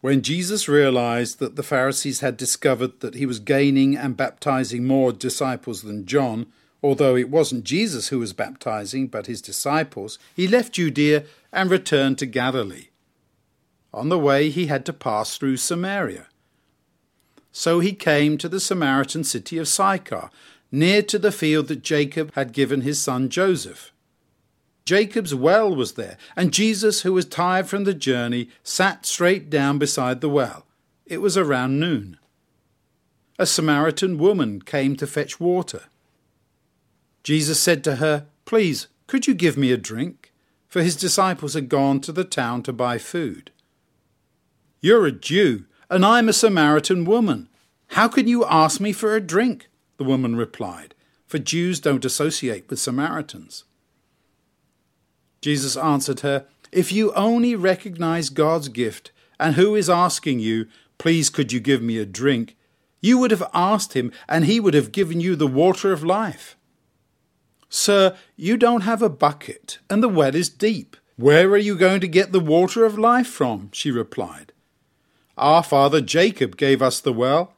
When Jesus realized that the Pharisees had discovered that he was gaining and baptizing more disciples than John, although it wasn't Jesus who was baptizing, but his disciples, he left Judea and returned to Galilee. On the way, he had to pass through Samaria. So he came to the Samaritan city of Sychar, near to the field that Jacob had given his son Joseph. Jacob's well was there, and Jesus, who was tired from the journey, sat straight down beside the well. It was around noon. A Samaritan woman came to fetch water. Jesus said to her, Please, could you give me a drink? For his disciples had gone to the town to buy food. You're a Jew, and I'm a Samaritan woman. How can you ask me for a drink? The woman replied, for Jews don't associate with Samaritans. Jesus answered her, If you only recognize God's gift and who is asking you, Please, could you give me a drink? you would have asked him, and he would have given you the water of life. Sir, you don't have a bucket, and the well is deep. Where are you going to get the water of life from? she replied. Our father Jacob gave us the well.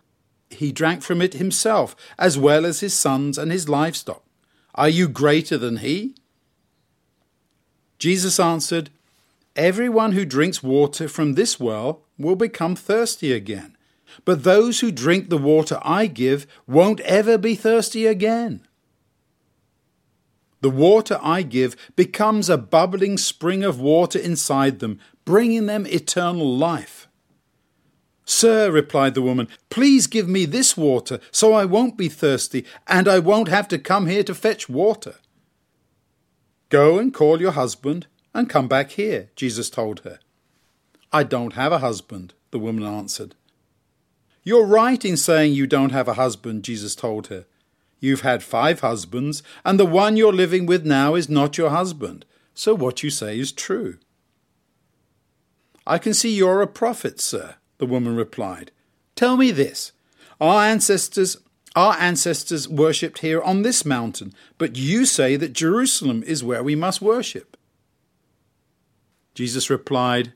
He drank from it himself, as well as his sons and his livestock. Are you greater than he? Jesus answered, Everyone who drinks water from this well will become thirsty again, but those who drink the water I give won't ever be thirsty again. The water I give becomes a bubbling spring of water inside them, bringing them eternal life. Sir, replied the woman, please give me this water so I won't be thirsty and I won't have to come here to fetch water. Go and call your husband and come back here, Jesus told her. I don't have a husband, the woman answered. You're right in saying you don't have a husband, Jesus told her. You've had five husbands, and the one you're living with now is not your husband, so what you say is true. I can see you're a prophet, sir, the woman replied. Tell me this. Our ancestors our ancestors worshipped here on this mountain, but you say that Jerusalem is where we must worship. Jesus replied,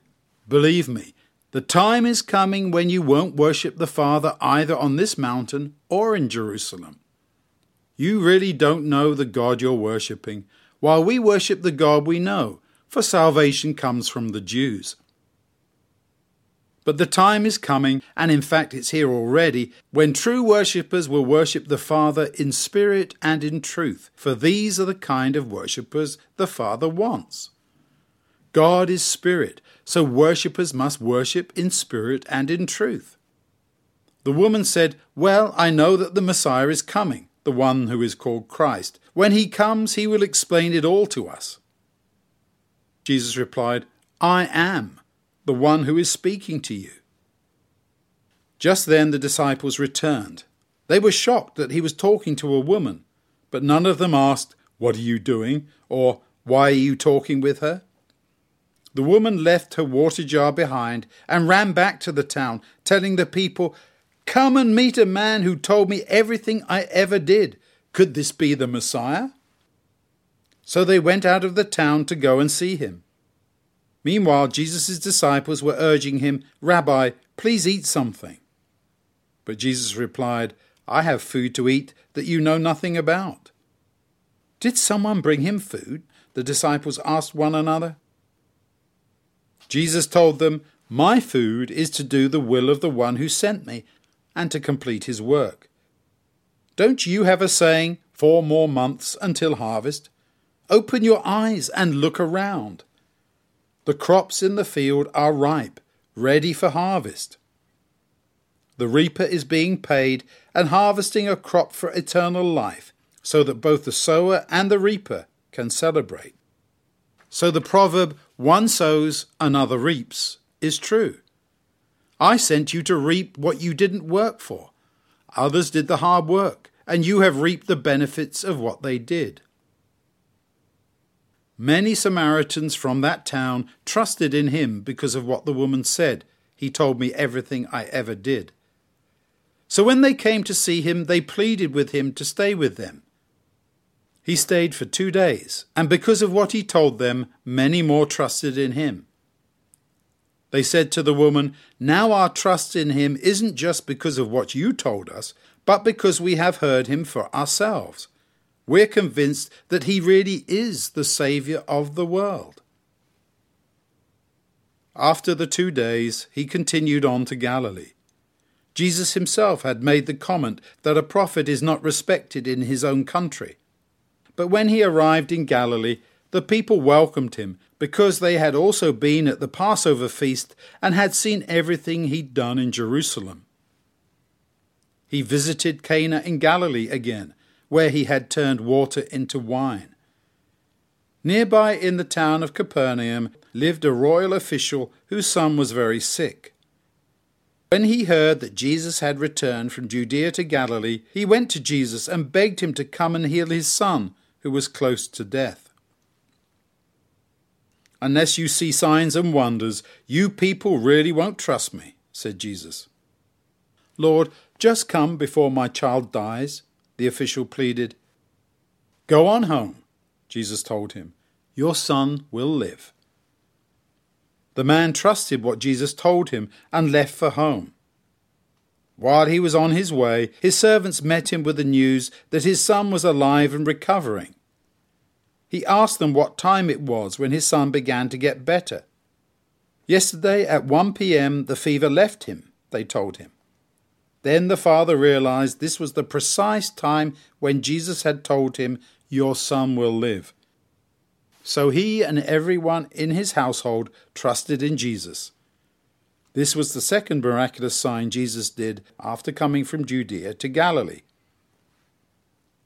Believe me, the time is coming when you won't worship the Father either on this mountain or in Jerusalem. You really don't know the God you're worshipping, while we worship the God we know, for salvation comes from the Jews. But the time is coming, and in fact it's here already, when true worshippers will worship the Father in spirit and in truth, for these are the kind of worshippers the Father wants. God is spirit, so worshippers must worship in spirit and in truth. The woman said, Well, I know that the Messiah is coming, the one who is called Christ. When he comes, he will explain it all to us. Jesus replied, I am the one who is speaking to you. Just then the disciples returned. They were shocked that he was talking to a woman, but none of them asked, What are you doing? or Why are you talking with her? The woman left her water jar behind and ran back to the town, telling the people, Come and meet a man who told me everything I ever did. Could this be the Messiah? So they went out of the town to go and see him. Meanwhile, Jesus' disciples were urging him, Rabbi, please eat something. But Jesus replied, I have food to eat that you know nothing about. Did someone bring him food? The disciples asked one another. Jesus told them, My food is to do the will of the one who sent me and to complete his work. Don't you have a saying, Four more months until harvest? Open your eyes and look around. The crops in the field are ripe, ready for harvest. The reaper is being paid and harvesting a crop for eternal life, so that both the sower and the reaper can celebrate. So the proverb, one sows, another reaps, is true. I sent you to reap what you didn't work for. Others did the hard work, and you have reaped the benefits of what they did. Many Samaritans from that town trusted in him because of what the woman said. He told me everything I ever did. So when they came to see him, they pleaded with him to stay with them. He stayed for two days, and because of what he told them, many more trusted in him. They said to the woman, Now our trust in him isn't just because of what you told us, but because we have heard him for ourselves. We're convinced that he really is the Saviour of the world. After the two days, he continued on to Galilee. Jesus himself had made the comment that a prophet is not respected in his own country. But when he arrived in Galilee, the people welcomed him because they had also been at the Passover feast and had seen everything he'd done in Jerusalem. He visited Cana in Galilee again, where he had turned water into wine. Nearby in the town of Capernaum lived a royal official whose son was very sick. When he heard that Jesus had returned from Judea to Galilee, he went to Jesus and begged him to come and heal his son, who was close to death. Unless you see signs and wonders, you people really won't trust me, said Jesus. Lord, just come before my child dies, the official pleaded. Go on home, Jesus told him. Your son will live. The man trusted what Jesus told him and left for home. While he was on his way, his servants met him with the news that his son was alive and recovering. He asked them what time it was when his son began to get better. Yesterday at 1 p.m., the fever left him, they told him. Then the father realized this was the precise time when Jesus had told him, Your son will live. So he and everyone in his household trusted in Jesus. This was the second miraculous sign Jesus did after coming from Judea to Galilee.